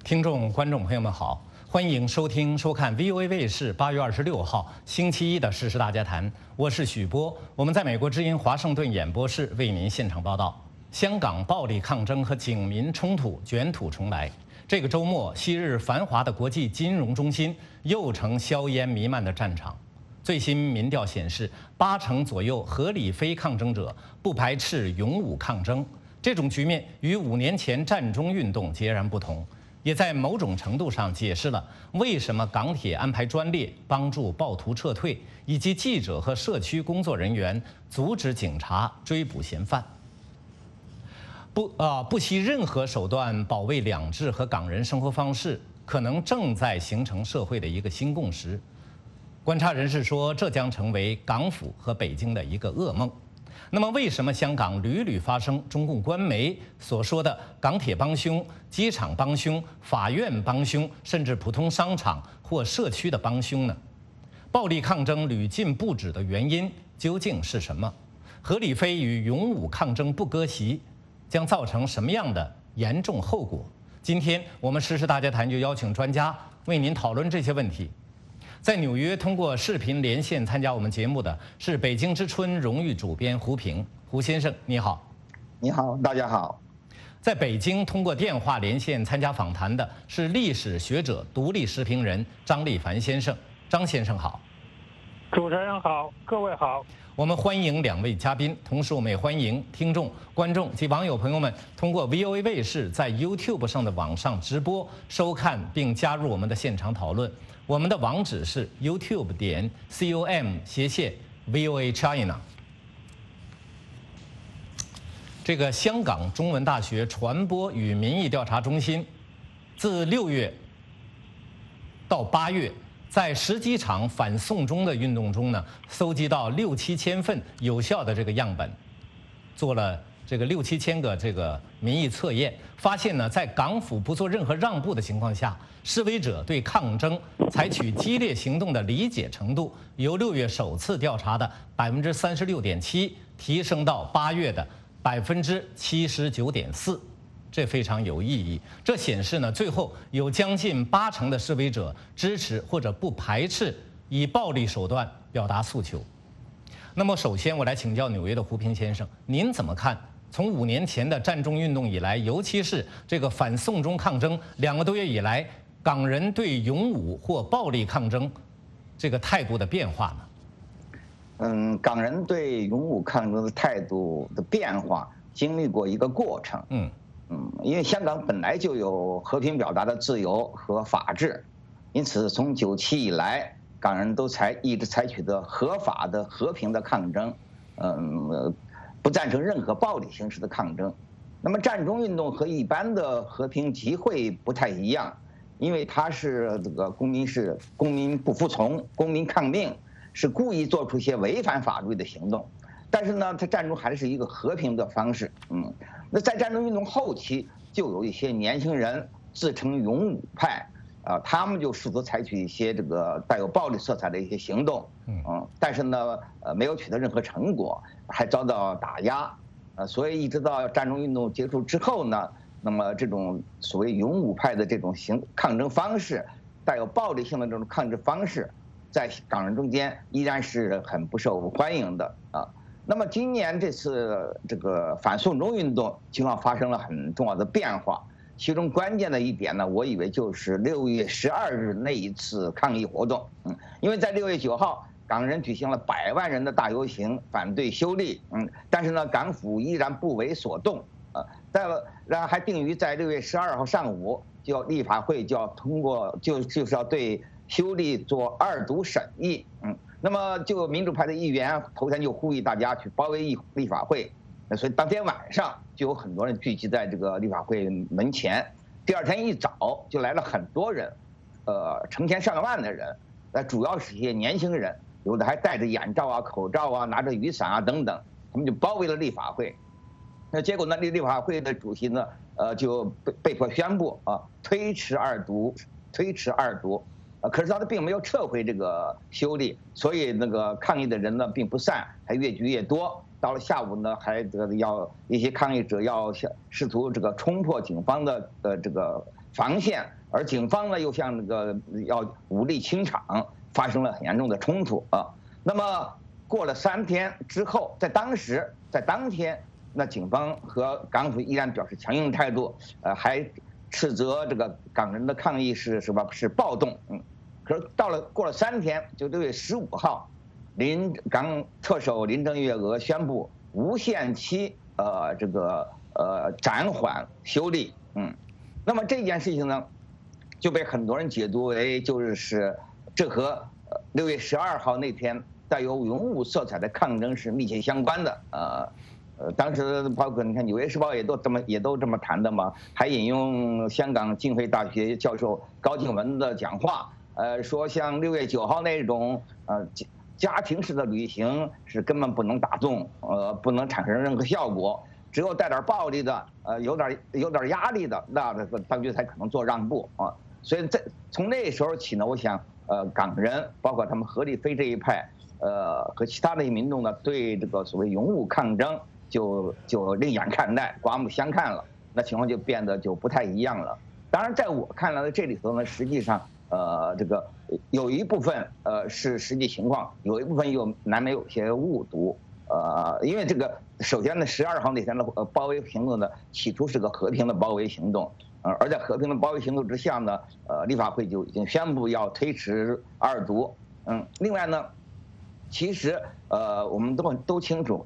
听众、观众朋友们好，欢迎收听、收看 VOA 卫视八月二十六号星期一的《时事大家谈》，我是许波，我们在美国之音华盛顿演播室为您现场报道。香港暴力抗争和警民冲突卷土重来，这个周末，昔日繁华的国际金融中心又成硝烟弥漫的战场。最新民调显示，八成左右合理非抗争者不排斥勇武抗争。这种局面与五年前战中运动截然不同。也在某种程度上解释了为什么港铁安排专列帮助暴徒撤退，以及记者和社区工作人员阻止警察追捕嫌犯。不啊，不惜任何手段保卫两制和港人生活方式，可能正在形成社会的一个新共识。观察人士说，这将成为港府和北京的一个噩梦。那么，为什么香港屡屡发生中共官媒所说的港铁帮凶、机场帮凶、法院帮凶，甚至普通商场或社区的帮凶呢？暴力抗争屡禁不止的原因究竟是什么？何理飞与勇武抗争不割席，将造成什么样的严重后果？今天我们时事大家谈就邀请专家为您讨论这些问题。在纽约通过视频连线参加我们节目的是北京之春荣誉主编胡平，胡先生你好，你好，大家好。在北京通过电话连线参加访谈的是历史学者、独立时评人张立凡先生，张先生好。主持人好，各位好。我们欢迎两位嘉宾，同时我们也欢迎听众、观众及网友朋友们通过 VOA 卫视在 YouTube 上的网上直播收看并加入我们的现场讨论。我们的网址是 YouTube 点 com 斜线 VOA China。这个香港中文大学传播与民意调查中心，自六月到八月，在十几场反送中的运动中呢，搜集到六七千份有效的这个样本，做了。这个六七千个这个民意测验发现呢，在港府不做任何让步的情况下，示威者对抗争采取激烈行动的理解程度，由六月首次调查的百分之三十六点七提升到八月的百分之七十九点四，这非常有意义。这显示呢，最后有将近八成的示威者支持或者不排斥以暴力手段表达诉求。那么，首先我来请教纽约的胡平先生，您怎么看？从五年前的战中运动以来，尤其是这个反送中抗争两个多月以来，港人对勇武或暴力抗争这个态度的变化呢？嗯，港人对勇武抗争的态度的变化经历过一个过程。嗯嗯，因为香港本来就有和平表达的自由和法治，因此从九七以来，港人都采一直采取的合法的和平的抗争。嗯。不赞成任何暴力形式的抗争。那么，战中运动和一般的和平集会不太一样，因为他是这个公民是公民不服从、公民抗命，是故意做出一些违反法律的行动。但是呢，他战争还是一个和平的方式。嗯，那在战争运动后期，就有一些年轻人自称勇武派。啊，他们就试图采取一些这个带有暴力色彩的一些行动，嗯，但是呢，呃，没有取得任何成果，还遭到打压，呃，所以一直到战争运动结束之后呢，那么这种所谓勇武派的这种行抗争方式，带有暴力性的这种抗争方式，在港人中间依然是很不受欢迎的啊。那么今年这次这个反送中运动情况发生了很重要的变化。其中关键的一点呢，我以为就是六月十二日那一次抗议活动，嗯，因为在六月九号，港人举行了百万人的大游行，反对修例，嗯，但是呢，港府依然不为所动，呃，在然后还定于在六月十二号上午，就要立法会就要通过，就就是要对修例做二读审议，嗯，那么就民主派的议员头天就呼吁大家去包围议立法会。所以当天晚上就有很多人聚集在这个立法会门前，第二天一早就来了很多人，呃，成千上万的人，那主要是一些年轻人，有的还戴着眼罩啊、口罩啊、拿着雨伞啊等等，他们就包围了立法会。那结果呢，立立法会的主席呢，呃，就被被迫宣布啊，推迟二读，推迟二读，啊，可是他并没有撤回这个修例，所以那个抗议的人呢并不散，还越聚越多。到了下午呢，还这个要一些抗议者要想试图这个冲破警方的呃这个防线，而警方呢又像那个要武力清场，发生了很严重的冲突啊。那么过了三天之后，在当时在当天，那警方和港府依然表示强硬态度，呃，还斥责这个港人的抗议是什么？是暴动。嗯，可是到了过了三天，就六月十五号，林港特首林郑月娥宣布无限期呃这个呃暂缓修例。嗯，那么这件事情呢，就被很多人解读为就是是这和六月十二号那天。带有勇武色彩的抗争是密切相关的，呃，呃，当时包括你看《纽约时报》也都这么也都这么谈的嘛，还引用香港浸会大学教授高静文的讲话，呃，说像六月九号那种呃家庭式的旅行是根本不能打动，呃，不能产生任何效果，只有带点暴力的，呃，有点有点压力的，那这个当局才可能做让步啊。所以在从那时候起呢，我想，呃，港人包括他们合力飞这一派。呃，和其他的民众呢，对这个所谓勇武抗争就就另眼看待，刮目相看了，那情况就变得就不太一样了。当然，在我看来呢，这里头呢，实际上，呃，这个有一部分呃是实际情况，有一部分又难免有些误读。呃，因为这个，首先呢，十二号那天的呃包围行动呢，起初是个和平的包围行动，呃，而在和平的包围行动之下呢，呃，立法会就已经宣布要推迟二读。嗯，另外呢。其实，呃，我们都都清楚，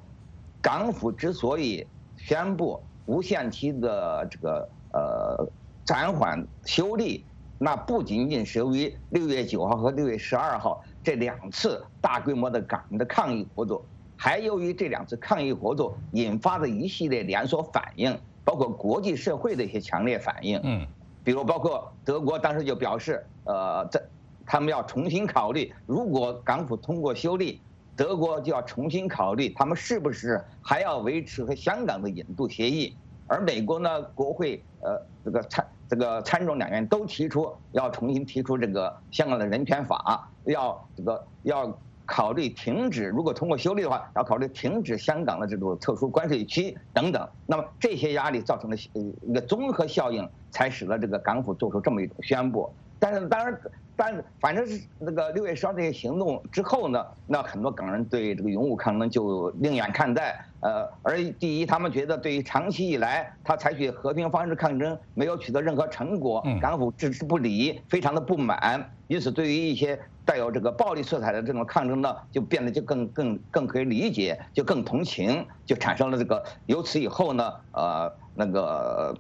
港府之所以宣布无限期的这个呃暂缓修例，那不仅仅是由于六月九号和六月十二号这两次大规模的港人的抗议活动，还由于这两次抗议活动引发的一系列连锁反应，包括国际社会的一些强烈反应。嗯，比如包括德国当时就表示，呃，在。他们要重新考虑，如果港府通过修例，德国就要重新考虑他们是不是还要维持和香港的引渡协议。而美国呢，国会呃这个参这个参众两院都提出要重新提出这个香港的人权法，要这个要考虑停止，如果通过修例的话，要考虑停止香港的这种特殊关税区等等。那么这些压力造成的一个综合效应，才使得这个港府做出这么一种宣布。但是当然。但反正是那个六月十号这些行动之后呢，那很多港人对这个勇武抗争就另眼看待。呃，而第一，他们觉得对于长期以来他采取和平方式抗争没有取得任何成果，港府置之不理，非常的不满。因此，对于一些带有这个暴力色彩的这种抗争呢，就变得就更更更可以理解，就更同情，就产生了这个。由此以后呢，呃，那个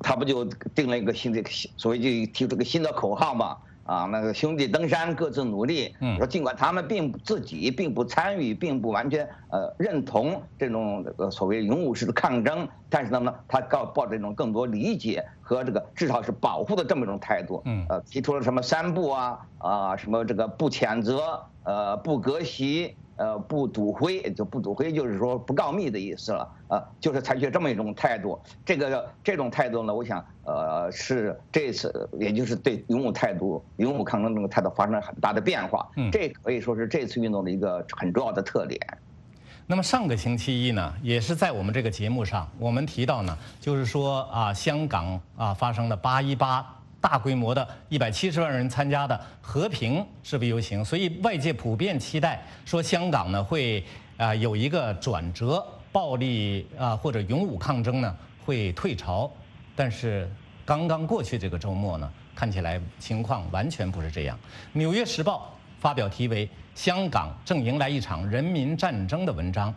他不就定了一个新的所谓就提出个新的口号嘛？啊，那个兄弟登山各自努力。嗯，说尽管他们并不自己并不参与，并不完全呃认同这种这个所谓勇武式的抗争，但是呢，他告抱着一种更多理解和这个至少是保护的这么一种态度。嗯，呃，提出了什么三不啊啊，什么这个不谴责，呃，不隔席。呃，不赌灰就不赌灰，就是说不告密的意思了啊，就是采取这么一种态度。这个这种态度呢，我想，呃，是这次也就是对勇武态度、勇武抗争这个态度发生了很大的变化。嗯，这可以说是这次运动的一个很重要的特点。那么上个星期一呢，也是在我们这个节目上，我们提到呢，就是说啊，香港啊发生了八一八。大规模的一百七十万人参加的和平示威游行，所以外界普遍期待说香港呢会啊有一个转折，暴力啊或者勇武抗争呢会退潮。但是刚刚过去这个周末呢，看起来情况完全不是这样。《纽约时报》发表题为《香港正迎来一场人民战争》的文章，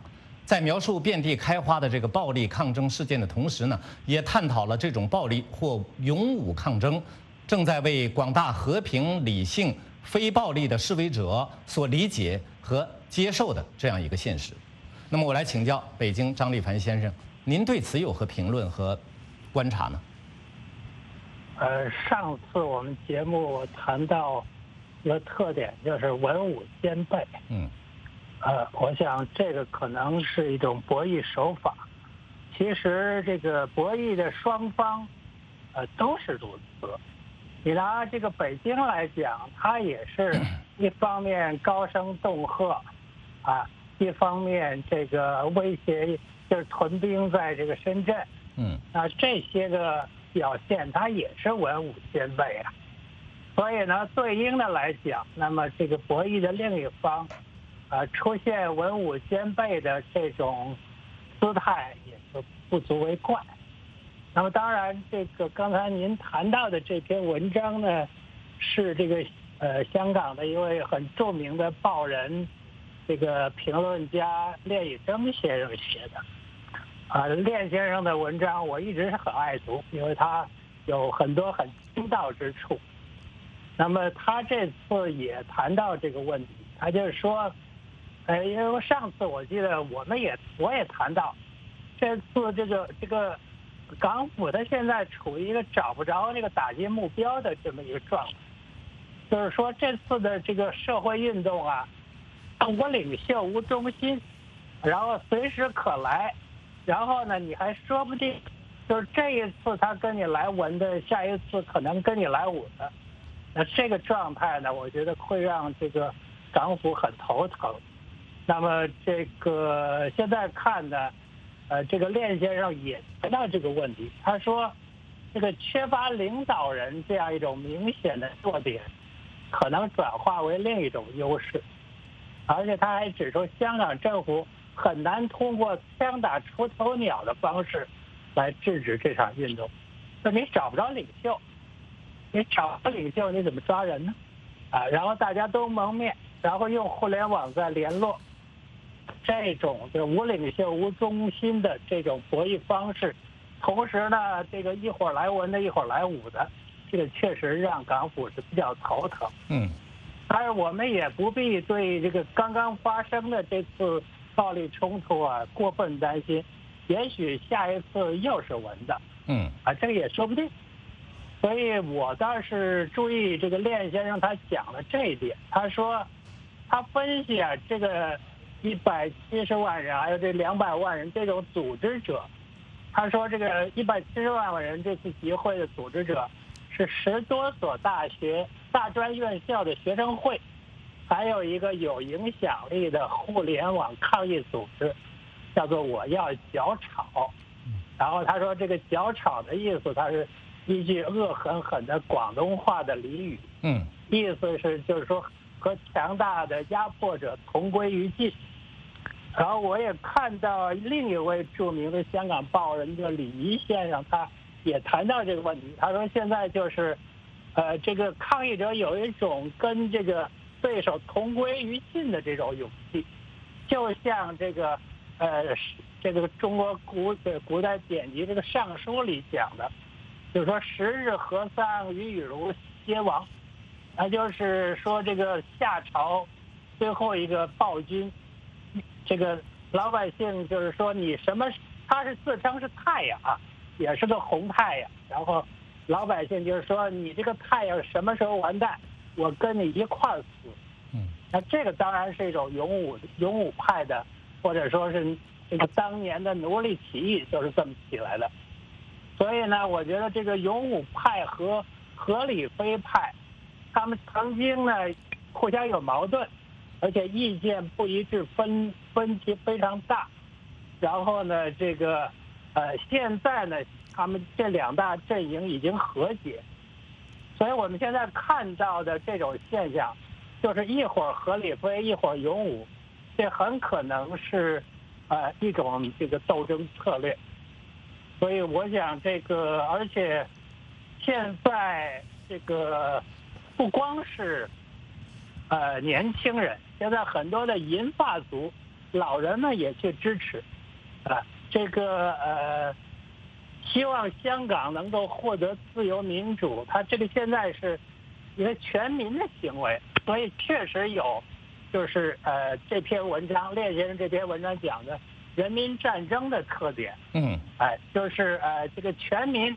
在描述遍地开花的这个暴力抗争事件的同时呢，也探讨了这种暴力或勇武抗争。正在为广大和平、理性、非暴力的示威者所理解和接受的这样一个现实。那么，我来请教北京张立凡先生，您对此有何评论和观察呢？呃，上次我们节目谈到一个特点，就是文武兼备。嗯。呃，我想这个可能是一种博弈手法。其实，这个博弈的双方，呃，都是如此。你拿这个北京来讲，它也是 一方面高声恫吓，啊，一方面这个威胁就是屯兵在这个深圳，嗯，啊，这些个表现，它也是文武兼备啊。所以呢，对应的来讲，那么这个博弈的另一方，啊，出现文武兼备的这种姿态，也是不足为怪。那么，当然，这个刚才您谈到的这篇文章呢，是这个呃香港的一位很著名的报人，这个评论家练以铮先生写的。啊，练先生的文章我一直是很爱读，因为他有很多很精到之处。那么他这次也谈到这个问题，他就是说，呃，因为上次我记得我们也我也谈到，这次这个这个港府他现在处于一个找不着这个打击目标的这么一个状态，就是说这次的这个社会运动啊，无领袖无中心，然后随时可来。然后呢，你还说不定，就是这一次他跟你来文的，下一次可能跟你来武的，那这个状态呢，我觉得会让这个港府很头疼。那么这个现在看呢，呃，这个练先生也提到这个问题，他说，这个缺乏领导人这样一种明显的弱点，可能转化为另一种优势，而且他还指出香港政府。很难通过枪打出头鸟的方式来制止这场运动。那你找不着领袖，你找不领袖，你怎么抓人呢？啊，然后大家都蒙面，然后用互联网在联络，这种就无领袖、无中心的这种博弈方式，同时呢，这个一会儿来文的，一会儿来武的，这个确实让港府是比较头疼。嗯，但是我们也不必对这个刚刚发生的这次。暴力冲突啊，过分担心，也许下一次又是文的，嗯，啊，这个也说不定。所以我倒是注意这个练先生他讲了这一点，他说，他分析啊，这个一百七十万人，还有这两百万人这种组织者，他说这个一百七十万人这次集会的组织者是十多所大学、大专院校的学生会。还有一个有影响力的互联网抗议组织，叫做“我要脚吵”。然后他说，这个“脚吵”的意思，它是一句恶狠狠的广东话的俚语。嗯，意思是就是说和强大的压迫者同归于尽。然后我也看到另一位著名的香港报人叫李仪先生，他也谈到这个问题。他说，现在就是，呃，这个抗议者有一种跟这个。对手同归于尽的这种勇气，就像这个，呃，这个中国古古代典籍这个《尚书》里讲的，就说“十日河桑，于雨如皆亡”，那就是说这个夏朝最后一个暴君，这个老百姓就是说你什么，他是自称是太阳啊，也是个红太阳，然后老百姓就是说你这个太阳什么时候完蛋？我跟你一块儿死，嗯，那这个当然是一种勇武勇武派的，或者说是这个当年的奴隶起义就是这么起来的。所以呢，我觉得这个勇武派和合理非派，他们曾经呢互相有矛盾，而且意见不一致，分分歧非常大。然后呢，这个呃现在呢，他们这两大阵营已经和解。所以我们现在看到的这种现象，就是一会儿合理非，一会儿勇武，这很可能是，呃，一种这个斗争策略。所以我想这个，而且现在这个不光是，呃，年轻人，现在很多的银发族老人们也去支持，啊，这个呃。希望香港能够获得自由民主，他这个现在是一个全民的行为，所以确实有，就是呃这篇文章，列先生这篇文章讲的人民战争的特点。嗯，哎，就是呃这个全民，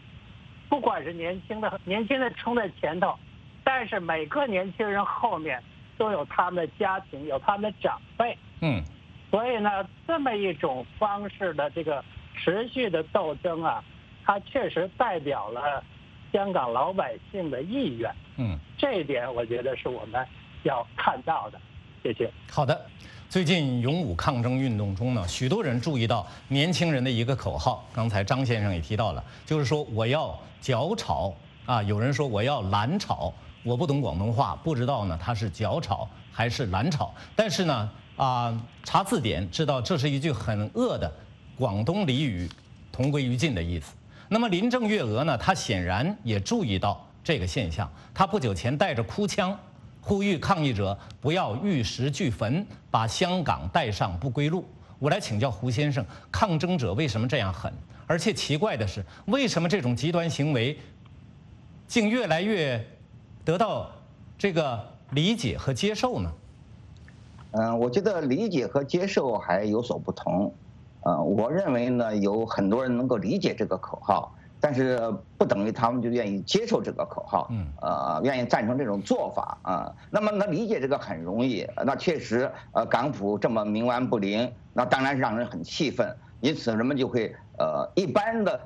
不管是年轻的年轻的冲在前头，但是每个年轻人后面都有他们的家庭，有他们的长辈。嗯，所以呢，这么一种方式的这个持续的斗争啊。它确实代表了香港老百姓的意愿，嗯，这一点我觉得是我们要看到的。谢谢。好的。最近勇武抗争运动中呢，许多人注意到年轻人的一个口号。刚才张先生也提到了，就是说我要脚炒啊，有人说我要蓝炒。我不懂广东话，不知道呢它是脚炒还是蓝炒。但是呢啊，查字典知道这是一句很恶的广东俚语，同归于尽的意思。那么林郑月娥呢，她显然也注意到这个现象，她不久前带着哭腔。呼吁抗议者不要玉石俱焚，把香港带上不归路。我来请教胡先生，抗争者为什么这样狠？而且奇怪的是，为什么这种极端行为竟越来越得到这个理解和接受呢？嗯，我觉得理解和接受还有所不同。呃，我认为呢，有很多人能够理解这个口号。但是不等于他们就愿意接受这个口号，嗯，呃，愿意赞成这种做法啊。那么，能理解这个很容易，那确实，呃，港府这么冥顽不灵，那当然是让人很气愤。因此，人们就会，呃，一般的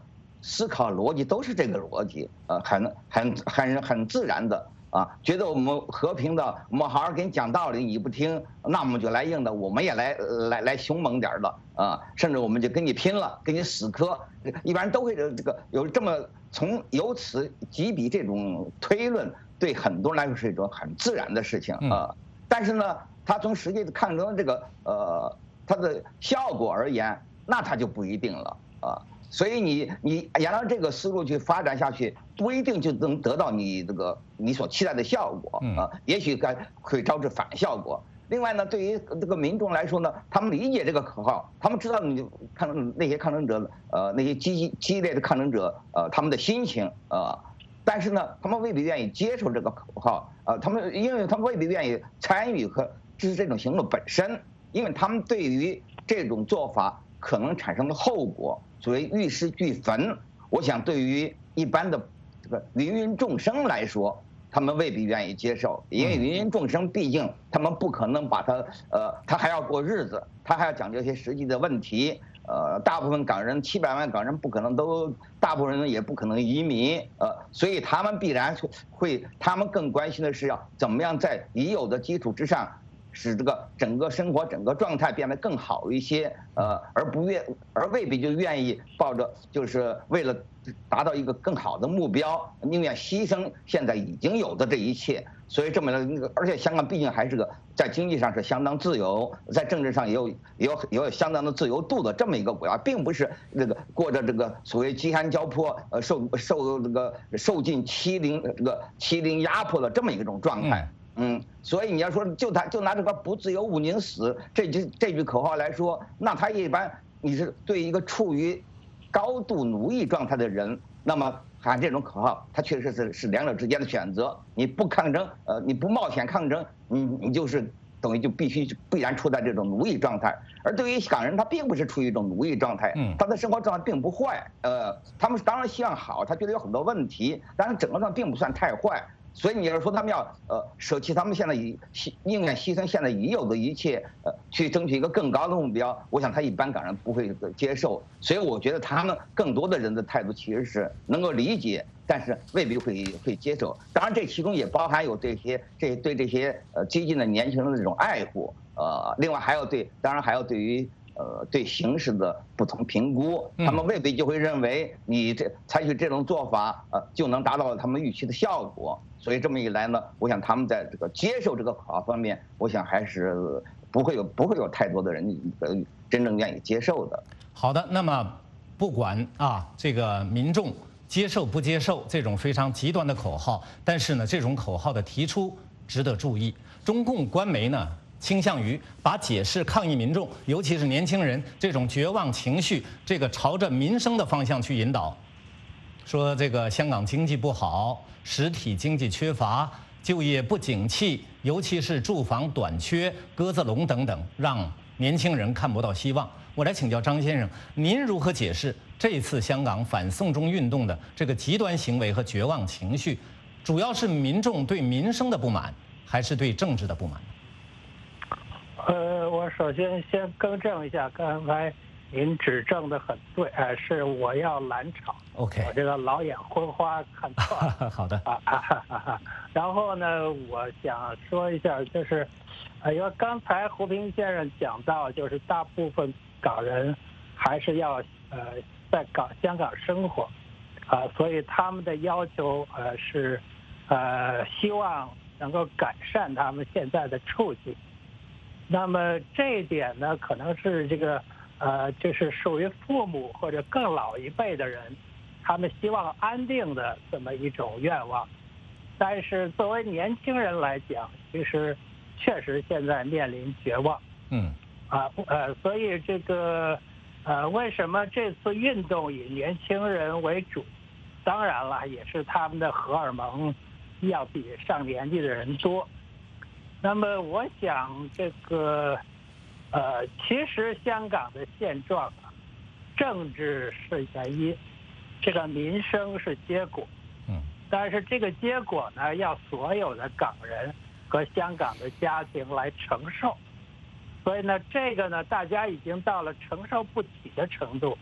思考逻辑都是这个逻辑，呃，很很很很自然的。啊，觉得我们和平的，我们好好给你讲道理，你不听，那我们就来硬的，我们也来来来凶猛点的啊，甚至我们就跟你拼了，跟你死磕，一般人都会这个有这么从由此及彼这种推论，对很多人来说是一种很自然的事情啊。但是呢，他从实际的抗争这个呃它的效果而言，那他就不一定了啊。所以你你沿着这个思路去发展下去，不一定就能得到你这个你所期待的效果啊，也许该会招致反效果。另外呢，对于这个民众来说呢，他们理解这个口号，他们知道你抗那些抗争者呃那些激激烈的抗争者呃他们的心情啊，但是呢，他们未必愿意接受这个口号呃，他们因为他们未必愿意参与和支持这种行动本身，因为他们对于这种做法可能产生的后果。所谓玉石俱焚，我想对于一般的这个芸芸众生来说，他们未必愿意接受，因为芸芸众生毕竟他们不可能把他呃，他还要过日子，他还要讲究一些实际的问题，呃，大部分港人七百万港人不可能都，大部分人也不可能移民，呃，所以他们必然会，他们更关心的是要怎么样在已有的基础之上。使这个整个生活、整个状态变得更好一些，呃，而不愿，而未必就愿意抱着，就是为了达到一个更好的目标，宁愿牺牲现在已经有的这一切。所以这么那个，而且香港毕竟还是个在经济上是相当自由，在政治上也有也有也有相当的自由度的这么一个国家，并不是那个过着这个所谓饥寒交迫，呃，受受这个受尽欺凌这个欺凌压迫的这么一种状态。嗯，所以你要说就他就拿这个不自由毋宁死这句这句口号来说，那他一般你是对一个处于高度奴役状态的人，那么喊这种口号，他确实是是两者之间的选择。你不抗争，呃，你不冒险抗争，你你就是等于就必须必然处在这种奴役状态。而对于港人，他并不是处于一种奴役状态，他的生活状态并不坏，呃，他们当然希望好，他觉得有很多问题，但是整个上并不算太坏。所以你要说他们要呃舍弃他们现在已牺宁愿牺牲现在已有的一切呃去争取一个更高的目标，我想他一般港人不会接受。所以我觉得他们更多的人的态度其实是能够理解，但是未必会会接受。当然这其中也包含有这些这对这些呃激进的年轻人的这种爱护，呃，另外还有对当然还有对于呃对形势的不同评估，他们未必就会认为你这采取这种做法呃就能达到他们预期的效果。所以这么一来呢，我想他们在这个接受这个口号方面，我想还是不会有不会有太多的人呃真正愿意接受的。好的，那么不管啊这个民众接受不接受这种非常极端的口号，但是呢这种口号的提出值得注意。中共官媒呢倾向于把解释抗议民众，尤其是年轻人这种绝望情绪，这个朝着民生的方向去引导。说这个香港经济不好，实体经济缺乏，就业不景气，尤其是住房短缺、鸽子笼等等，让年轻人看不到希望。我来请教张先生，您如何解释这次香港反送中运动的这个极端行为和绝望情绪？主要是民众对民生的不满，还是对政治的不满？呃，我首先先更正一下刚才。您指正的很对，哎，是我要蓝炒。OK，我这个老眼昏花看错了。好的啊，然后呢，我想说一下，就是，啊，因为刚才胡平先生讲到，就是大部分港人还是要呃在港香港生活，啊，所以他们的要求呃是呃希望能够改善他们现在的处境。那么这一点呢，可能是这个呃，就是属于父母或者更老一辈的人，他们希望安定的这么一种愿望。但是作为年轻人来讲，其实确实现在面临绝望。嗯。啊呃，所以这个呃，为什么这次运动以年轻人为主？当然了，也是他们的荷尔蒙要比上年纪的人多。那么我想，这个呃，其实香港的现状啊，政治是原因，这个民生是结果。嗯。但是这个结果呢，要所有的港人和香港的家庭来承受。所以呢，这个呢，大家已经到了承受不起的程度，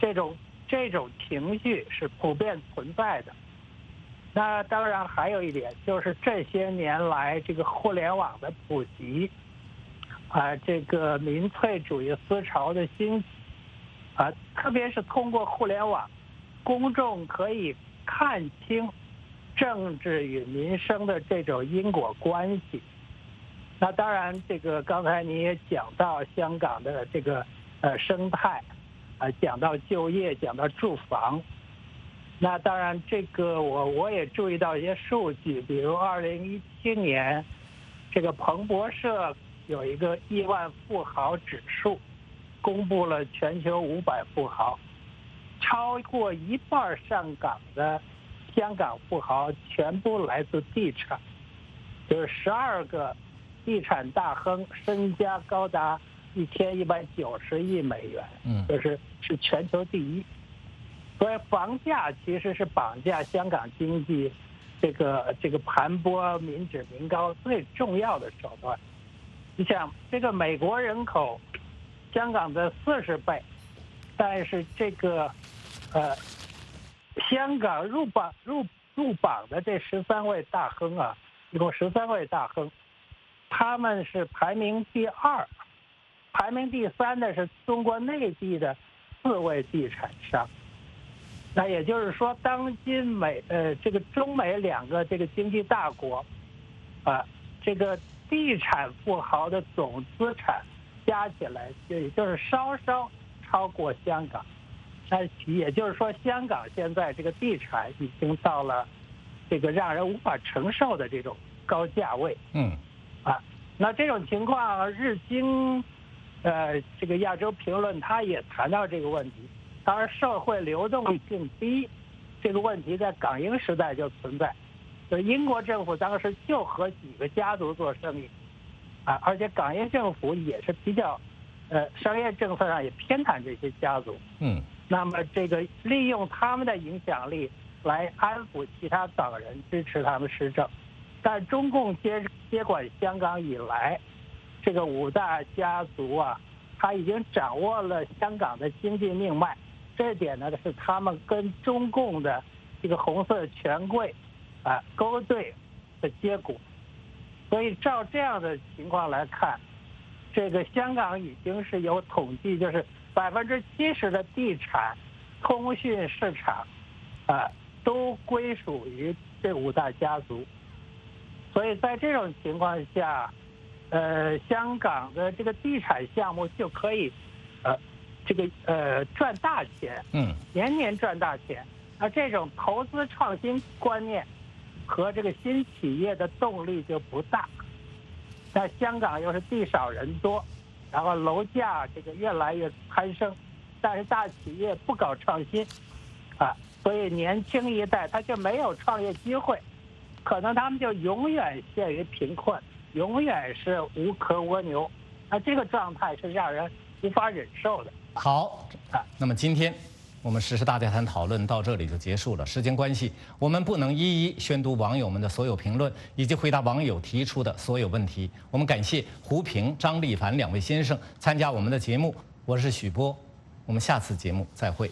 这种这种情绪是普遍存在的。那当然还有一点，就是这些年来这个互联网的普及，啊，这个民粹主义思潮的兴起，啊，特别是通过互联网，公众可以看清政治与民生的这种因果关系。那当然，这个刚才你也讲到香港的这个呃生态，啊，讲到就业，讲到住房。那当然，这个我我也注意到一些数据，比如二零一七年，这个彭博社有一个亿万富豪指数，公布了全球五百富豪，超过一半上港的香港富豪全部来自地产，就是十二个地产大亨身家高达一千一百九十亿美元，嗯，就是是全球第一。所以房价其实是绑架香港经济，这个这个盘剥民脂民膏最重要的手段。你想，这个美国人口，香港的四十倍，但是这个，呃，香港入榜入入榜的这十三位大亨啊，一共十三位大亨，他们是排名第二，排名第三的是中国内地的四位地产商。那也就是说，当今美呃这个中美两个这个经济大国，啊，这个地产富豪的总资产加起来，就也就是稍稍超过香港。那也就是说，香港现在这个地产已经到了这个让人无法承受的这种高价位。嗯。啊，那这种情况，日经呃这个亚洲评论他也谈到这个问题。当然，社会流动性低，这个问题在港英时代就存在。就英国政府当时就和几个家族做生意，啊，而且港英政府也是比较，呃，商业政策上也偏袒这些家族。嗯。那么，这个利用他们的影响力来安抚其他港人，支持他们施政。但中共接接管香港以来，这个五大家族啊，他已经掌握了香港的经济命脉。这一点呢，是他们跟中共的这个红色权贵啊勾兑的结果。所以照这样的情况来看，这个香港已经是有统计，就是百分之七十的地产、通讯市场啊都归属于这五大家族。所以在这种情况下，呃，香港的这个地产项目就可以呃。这个呃赚大钱，嗯，年年赚大钱，那这种投资创新观念和这个新企业的动力就不大。在香港又是地少人多，然后楼价这个越来越攀升，但是大企业不搞创新，啊，所以年轻一代他就没有创业机会，可能他们就永远陷于贫困，永远是无壳蜗牛，那这个状态是让人无法忍受的。好啊，那么今天我们实时大家谈讨论到这里就结束了。时间关系，我们不能一一宣读网友们的所有评论以及回答网友提出的所有问题。我们感谢胡平、张立凡两位先生参加我们的节目。我是许波，我们下次节目再会。